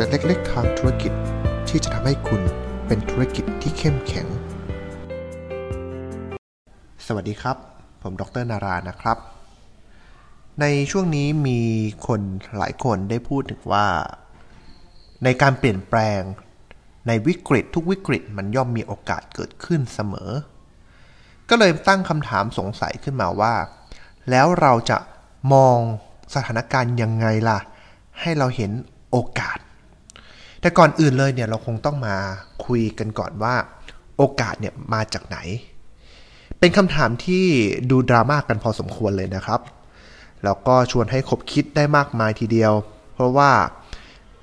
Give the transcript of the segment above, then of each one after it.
แต่เล็กๆ ทางธุรกิจที่จะทำให้คุณเป็นธุรกิจที่เข้มแข็ง สวัสดีครับ ผมดรนารานะครับ ในช่วงนี้มีคนหลายคนได้พูดถึงว่า ในการเปลี่ยนแปลงในวิกฤตทุกวิกฤตมันย่อมมีโอกาสเกิดขึ้นเสมอ ก็เลยตั้งคำถามสงสัยขึ้นมาว่า แล้วเราจะมองสถานการณ์ยังไงล่ะ ให้เราเห็นโอกาส แต่ก่อนอื่นเลยเนี่ยเราคงต้องมาคุยกันก่อนว่า โอกาสเนี่ยมาจากไหน เป็นคำถามที่ดูดราม่ากกันพอสมควรเลยนะครับ แล้วก็ชวนให้คบคิดได้มากมายทีเดียว เพราะว่า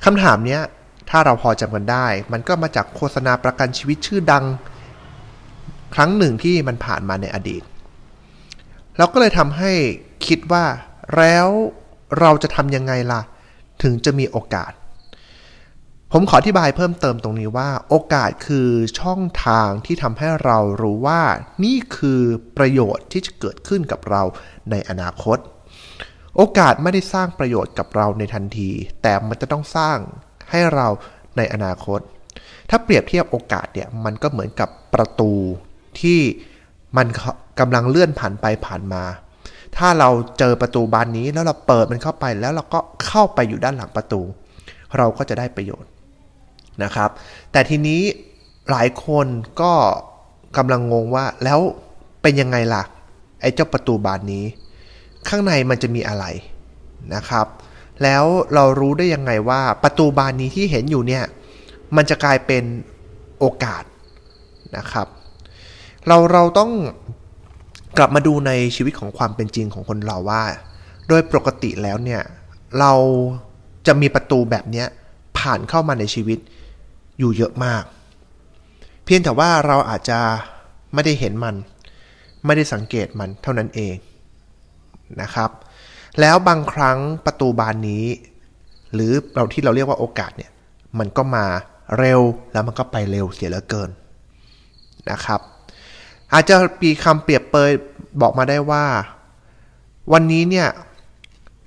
คำถามเนี้ยถ้าเราพอจำกันได้ มันก็มาจากโฆษณาประกันชีวิตชื่อดัง ครั้งหนึ่งที่มันผ่านมาในอดีต เราก็เลยทำให้คิดว่าแล้วเราจะทำยังไงล่ะ ถึงจะมีโอกาส ผมขออธิบายเพิ่มเติมตรงนี้ว่า โอกาสคือช่องทางที่ทำให้เรารู้ว่า นี่คือประโยชน์ที่จะเกิดขึ้นกับเราในอนาคต โอกาสไม่ได้สร้างประโยชน์กับเราในทันที แต่มันจะต้องสร้างให้เราในอนาคต ถ้าเปรียบเทียบโอกาสเนี่ยมันก็เหมือนกับประตูที่มันกำลังเลื่อนผ่านไปผ่านมา ถ้าเราเจอประตูบานนี้แล้วเราเปิดมันเข้าไปแล้วเราก็เข้าไปอยู่ด้านหลังประตู เราก็จะได้ประโยชน์ นะครับ แต่ทีนี้หลายคนก็กำลังงงว่าแล้วเป็นยังไงล่ะ ไอ้เจ้าประตูบานนี้ ข้างในมันจะมีอะไรนะครับ แล้วเรารู้ได้ยังไงว่าประตูบานนี้ที่เห็นอยู่เนี่ย มันจะกลายเป็นโอกาสนะครับ เราเราต้องกลับมาดูในชีวิตของความเป็นจริงของคนเราว่า โดยปกติแล้วเนี่ย เราจะมีประตูแบบนี้ผ่านเข้ามาในชีวิต อยู่เยอะมาก เพียงแต่ว่าเราอาจจะไม่ได้เห็นมัน ไม่ได้สังเกตมันเท่านั้นเองนะครับ แล้วบางครั้งประตูบานนี้ หรือเราที่เราเรียกว่าโอกาสเนี่ยมันก็มาเร็วแล้วมันก็ไปเร็วเสียเหลือเกินนะครับ อาจจะปีคำเปรียบเปยบอกมาได้ว่า วันนี้เนี่ย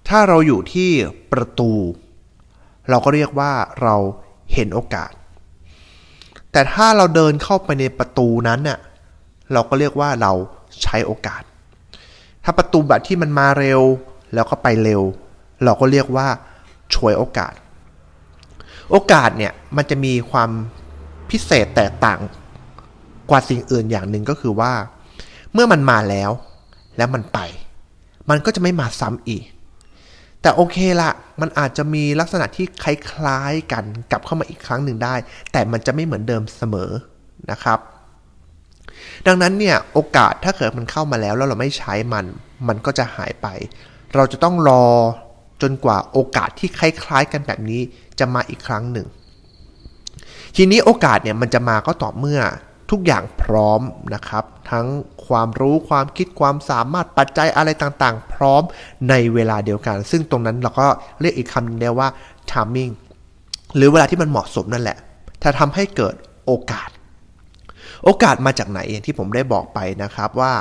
ถ้าเราอยู่ที่ประตู เราก็เรียกว่าเราเห็นโอกาส แต่ถ้าเราเดินเข้าไปในประตูนั้นเนี่ยเราก็เรียกว่าเราใช้โอกาส ถ้าประตูแบบที่มันมาเร็ว แล้วก็ไปเร็ว เราก็เรียกว่าช่วยโอกาส โอกาสเนี่ยมันจะมีความพิเศษแตกต่างกว่าสิ่งอื่นอย่างหนึ่งก็คือว่า เมื่อมันมาแล้ว แล้วมันไป มันก็จะไม่มาซ้ำอีก แต่โอเคละมันอาจจะมีลักษณะที่คล้ายๆกันกลับเข้ามาอีกครั้งหนึ่งได้ แต่มันจะไม่เหมือนเดิมเสมอนะครับ ดังนั้นเนี่ยโอกาสถ้าเกิดมันเข้ามาแล้วแล้วเราไม่ใช้มัน มันก็จะหายไป เราจะต้องรอจนกว่าโอกาสที่คล้ายๆกันแบบนี้จะมาอีกครั้งหนึ่ง ทีนี้โอกาสเนี่ยมันจะมาก็ต่อเมื่อ ทุกอย่างพร้อมนะครับ ทั้งความรู้ความคิดความสามารถปัจจัยอะไรต่างๆ พร้อมในเวลาเดียวกัน ซึ่งตรงนั้นเราก็เรียกอีกคำนึงได้ว่า timing หรือเวลาที่มันเหมาะสมนั่นแหละ ถ้าทำให้เกิดโอกาส โอกาสมาจากไหนอย่างที่ผมได้บอกไปนะครับว่า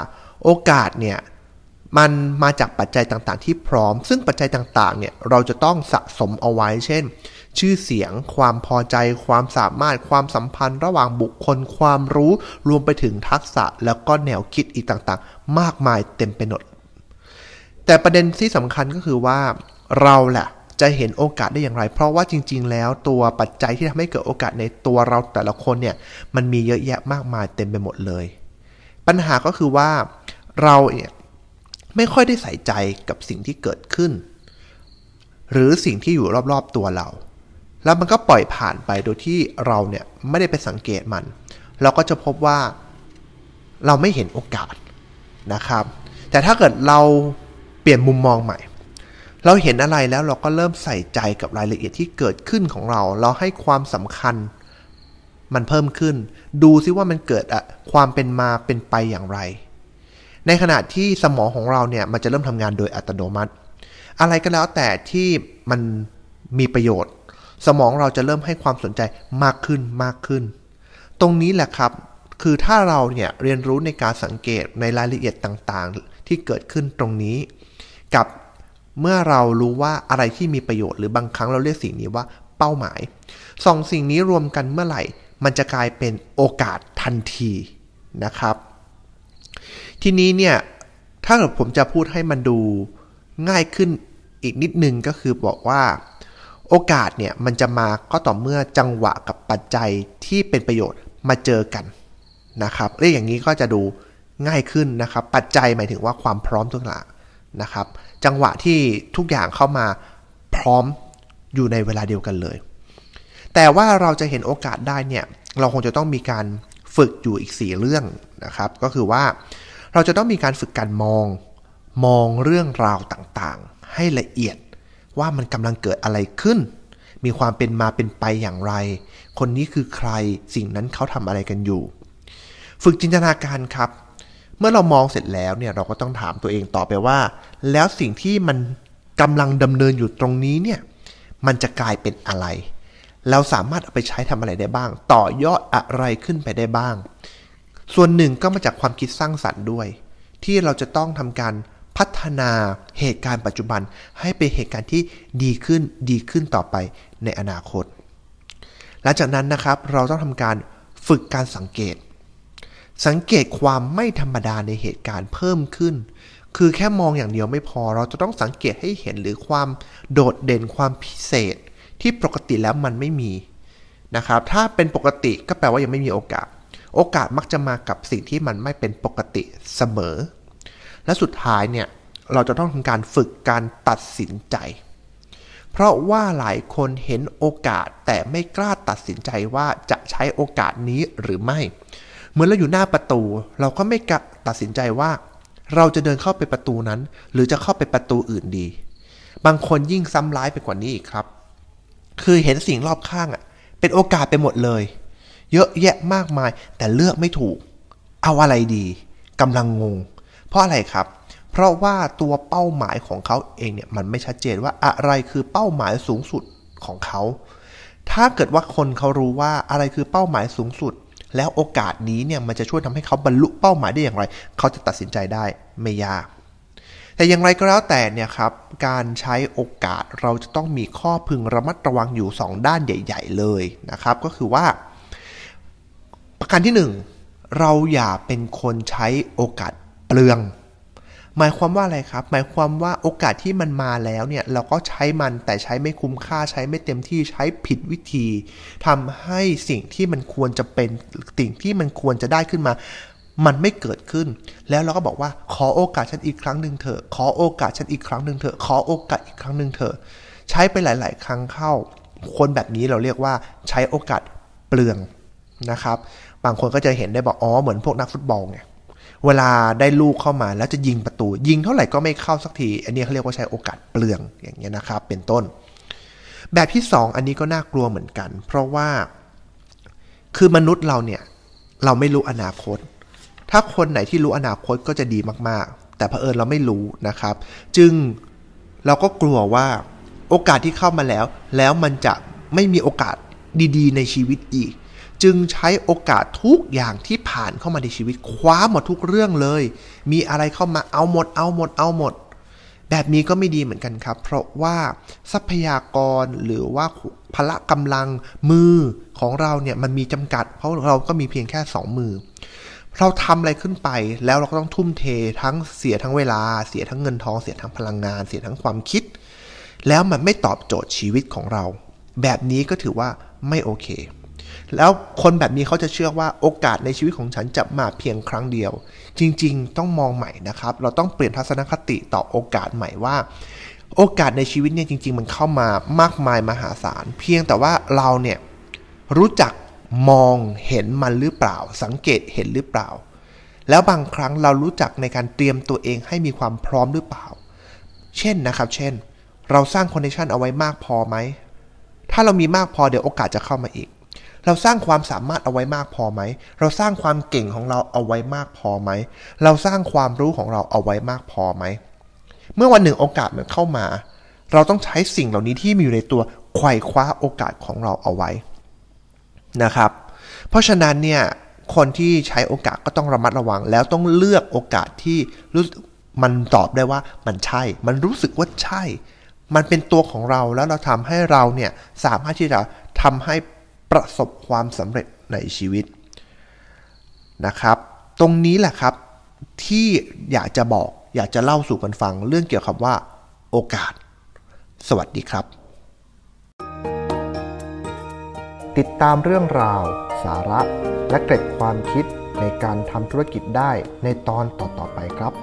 โอกาสเนี่ยมันมาจากปัจจัยต่างๆ ที่พร้อม ซึ่งปัจจัยต่างๆเนี่ยเราจะต้องสะสมเอาไว้ เช่น ชื่อเสียง ความพอใจ ความสามารถ ความสัมพันธ์ ระหว่างบุคคล ความรู้ รวมไปถึงทักษะแล้วก็แนวคิดอีกต่างๆ มากมายเต็มไปหมด แต่ประเด็นที่สำคัญก็คือว่าเราแหละจะเห็นโอกาสได้อย่างไร เพราะว่าจริง ๆ แล้วตัวปัจจัยที่ทำให้เกิดโอกาสในตัวเราแต่ละคนเนี่ย มันมีเยอะแยะมากมายเต็มไปหมดเลย ปัญหาก็คือว่าเราเนี่ยไม่ค่อยได้ใส่ใจกับสิ่งที่เกิดขึ้น หรือสิ่งที่อยู่รอบ ๆ ตัวเรา แล้วมันก็ปล่อยผ่านไปโดยที่เราเนี่ยไม่ได้ไปสังเกตมัน เราก็จะพบว่าเราไม่เห็นโอกาสนะครับ แต่ถ้าเกิดเราเปลี่ยนมุมมองใหม่ เราเห็นอะไรแล้วเราก็เริ่มใส่ใจกับรายละเอียดที่เกิดขึ้นของเรา เราให้ความสำคัญมันเพิ่มขึ้น ดูซิว่ามันเกิดอะความเป็นมาเป็นไปอย่างไร ในขณะที่สมองของเราเนี่ยมันจะเริ่มทำงานโดยอัตโนมัติ อะไรก็แล้วแต่ที่มันมีประโยชน์ สมองเราจะเริ่มให้ความสนใจมากขึ้นมากขึ้น ตรงนี้แหละครับคือถ้าเราเนี่ยเรียนรู้ในการสังเกตในรายละเอียดต่างๆ ที่เกิดขึ้นตรงนี้ กับเมื่อเรารู้ว่าอะไรที่มีประโยชน์หรือบางครั้งเราเรียกสิ่งนี้ว่าเป้าหมายสองสิ่งนี้รวมกันเมื่อไหร่ มันจะกลายเป็นโอกาสทันทีนะครับ ทีนี้เนี่ยถ้าเกิดผมจะพูดให้มันดูง่ายขึ้นอีกนิดนึงก็คือบอกว่า โอกาสเนี่ยมันจะมาก็ต่อเมื่อจังหวะกับปัจจัยที่เป็นประโยชน์มาเจอกันนะครับเรื่องอย่างนี้ก็จะดูง่ายขึ้นนะครับ ปัจจัยหมายถึงว่าความพร้อมทุกอย่างนะครับ จังหวะที่ทุกอย่างเข้ามาพร้อมอยู่ในเวลาเดียวกันเลย แต่ว่าเราจะเห็นโอกาสได้เนี่ยเราคงจะต้องมีการฝึกอยู่อีก 4 เรื่องนะครับ ก็คือว่าเราจะต้องมีการฝึกการมองมองเรื่องราวต่างๆ ให้ละเอียด ว่ามันกำลังเกิดอะไรขึ้น มีความเป็นมาเป็นไปอย่างไร คนนี้คือใครสิ่งนั้นเขาทำอะไรกันอยู่ ฝึกจินตนาการครับ เมื่อเรามองเสร็จแล้วเนี่ยเราก็ต้องถามตัวเองต่อไปว่า แล้วสิ่งที่มันกำลังดำเนินอยู่ตรงนี้เนี่ยมันจะกลายเป็นอะไร เราสามารถเอาไปใช้ทำอะไรได้บ้าง ต่อยอดอะไรขึ้นไปได้บ้าง ส่วนหนึ่งก็มาจากความคิดสร้างสรรค์ด้วย ที่เราจะต้องทำการ พัฒนาเหตุการณ์ปัจจุบันให้เป็นเหตุการณ์ที่ดีขึ้นดีขึ้นต่อไปในอนาคต หลังจากนั้นนะครับเราต้องทำการฝึกการสังเกต สังเกตความไม่ธรรมดาในเหตุการณ์เพิ่มขึ้น คือแค่มองอย่างเดียวไม่พอ เราจะต้องสังเกตให้เห็นหรือความโดดเด่นความพิเศษ ที่ปกติแล้วมันไม่มีนะครับ ถ้าเป็นปกติก็แปลว่ายังไม่มีโอกาส โอกาสมักจะมากับสิ่งที่มันไม่เป็นปกติเสมอ และสุดท้ายเนี่ยเราจะต้องทำการฝึกการตัดสินใจ เพราะว่าหลายคนเห็นโอกาสแต่ไม่กล้าตัดสินใจว่าจะใช้โอกาสนี้หรือไม่ เหมือนเราอยู่หน้าประตู เราก็ไม่กล้าตัดสินใจว่า เราจะเดินเข้าไปประตูนั้น หรือจะเข้าไปประตูอื่นดี บางคนยิ่งซ้ำร้ายไปกว่านี้อีกครับ คือเห็นสิ่งรอบข้างอะ เป็นโอกาสไปหมดเลย เยอะแยะมากมายแต่เลือกไม่ถูก เอาอะไรดีกำลังงง เพราะอะไรครับ เพราะว่าตัวเป้าหมายของเขาเองเนี่ยมันไม่ชัดเจนว่าอะไรคือเป้าหมายสูงสุดของเขา ถ้าเกิดว่าคนเขารู้ว่าอะไรคือเป้าหมายสูงสุด แล้วโอกาสนี้เนี่ยมันจะช่วยทำให้เขาบรรลุเป้าหมายได้อย่างไร เขาจะตัดสินใจได้ไม่ยากแต่อย่างไรก็แล้วแต่เนี่ยครับ การใช้โอกาสเราจะต้องมีข้อพึงระมัดระวังอยู่ 2 ด้านใหญ่ ๆ เลยนะครับ ก็คือว่า ประการที่ 1 เราอย่าเป็นคนใช้โอกาส เปลือง หมายความว่าอะไรครับ หมายความว่าโอกาสที่มันมาแล้วเนี่ยเราก็ใช้มันแต่ใช้ไม่คุ้มค่าใช้ไม่เต็มที่ใช้ผิดวิธีทำให้สิ่งที่มันควรจะเป็นสิ่งที่มันควรจะได้ขึ้นมามันไม่เกิดขึ้น แล้วเราก็บอกว่าขอโอกาสฉันอีกครั้งหนึ่งเถอะ ขอโอกาสฉันอีกครั้งหนึ่งเถอะ ขอโอกาสอีกครั้งหนึ่งเถอะ ใช้ไปหลาย ๆ ครั้งเข้า คนแบบนี้เราเรียกว่าใช้โอกาสเปลืองนะครับ บางคนก็จะเห็นได้บอกอ๋อเหมือนพวกนักฟุตบอลไง เวลาได้ลูกเข้ามาแล้วจะยิงประตู ยิงเท่าไหร่ก็ไม่เข้าสักที อันนี้เขาเรียกว่าใช้โอกาสเปลืองอย่างเงี้ยนะครับ เป็นต้น แบบที่ 2 อันนี้ก็น่ากลัวเหมือนกัน เพราะว่าคือมนุษย์เราเนี่ยเราไม่รู้อนาคต ถ้าคนไหนที่รู้อนาคตก็จะดีมากๆ แต่เผอิญเราไม่รู้นะครับ จึงเราก็กลัวว่าโอกาสที่เข้ามาแล้ว แล้วมันจะไม่มีโอกาสดีๆ ในชีวิตอีก จึงใช้โอกาสทุกอย่างที่ผ่านเข้ามาในชีวิตคว้าหมดทุกเรื่องเลย มีอะไรเข้ามาเอาหมด เอาหมด เอาหมด แบบนี้ก็ไม่ดีเหมือนกันครับ เพราะว่าทรัพยากรหรือว่าพละกำลังมือของเราเนี่ยมันมีจำกัด เพราะเราก็มีเพียงแค่สองมือ เราทำอะไรขึ้นไปแล้วเราก็ต้องทุ่มเททั้งเสียทั้งเวลา เสียทั้งเงินทองเสียทั้งพลังงาน เสียทั้งความคิด แล้วมันไม่ตอบโจทย์ชีวิตของเรา แบบนี้ก็ถือว่าไม่โอเค แล้วคนแบบนี้เขาจะเชื่อว่าโอกาสในชีวิตของฉันจะมาเพียงครั้งเดียว จริงๆ ต้องมองใหม่นะครับ เราต้องเปลี่ยนทัศนคติต่อโอกาสใหม่ว่า โอกาสในชีวิตเนี่ยจริง ๆ มันเข้ามามากมายมหาศาล เพียงแต่ว่าเราเนี่ยรู้จักมองเห็นมันหรือเปล่า สังเกตเห็นหรือเปล่า แล้วบางครั้งเรารู้จักในการเตรียมตัวเองให้มีความพร้อมหรือเปล่า เช่นนะครับ เช่น เราสร้างคอนเนคชันเอาไว้มากพอไหมถ้าเรามีมากพอเดี๋ยวโอกาสจะเข้ามาอีก เราสร้างความสามารถเอาไว้มากพอไหม เราสร้างความเก่งของเราเอาไว้มากพอไหม เราสร้างความรู้ของเราเอาไว้มากพอไหม เมื่อวันหนึ่งโอกาสมันเข้ามา เราต้องใช้สิ่งเหล่านี้ที่มีอยู่ในตัวไขว่คว้าโอกาสของเราเอาไว้นะครับ เพราะฉะนั้นเนี่ยคนที่ใช้โอกาสก็ต้องระมัดระวัง แล้วต้องเลือกโอกาสที่รู้มันตอบได้ว่ามันใช่ มันรู้สึกว่าใช่ มันเป็นตัวของเราแล้วเราทำให้เราเนี่ยสามารถที่จะทำให้ ประสบความสำเร็จในชีวิตนะครับ ตรงนี้แหละครับที่อยากจะบอกอยากจะเล่าสู่กันฟังเรื่องเกี่ยวกับว่าโอกาส สวัสดีครับ ติดตามเรื่องราว สาระ และเกร็ดความคิดในการทำธุรกิจได้ในตอนต่อๆไปครับ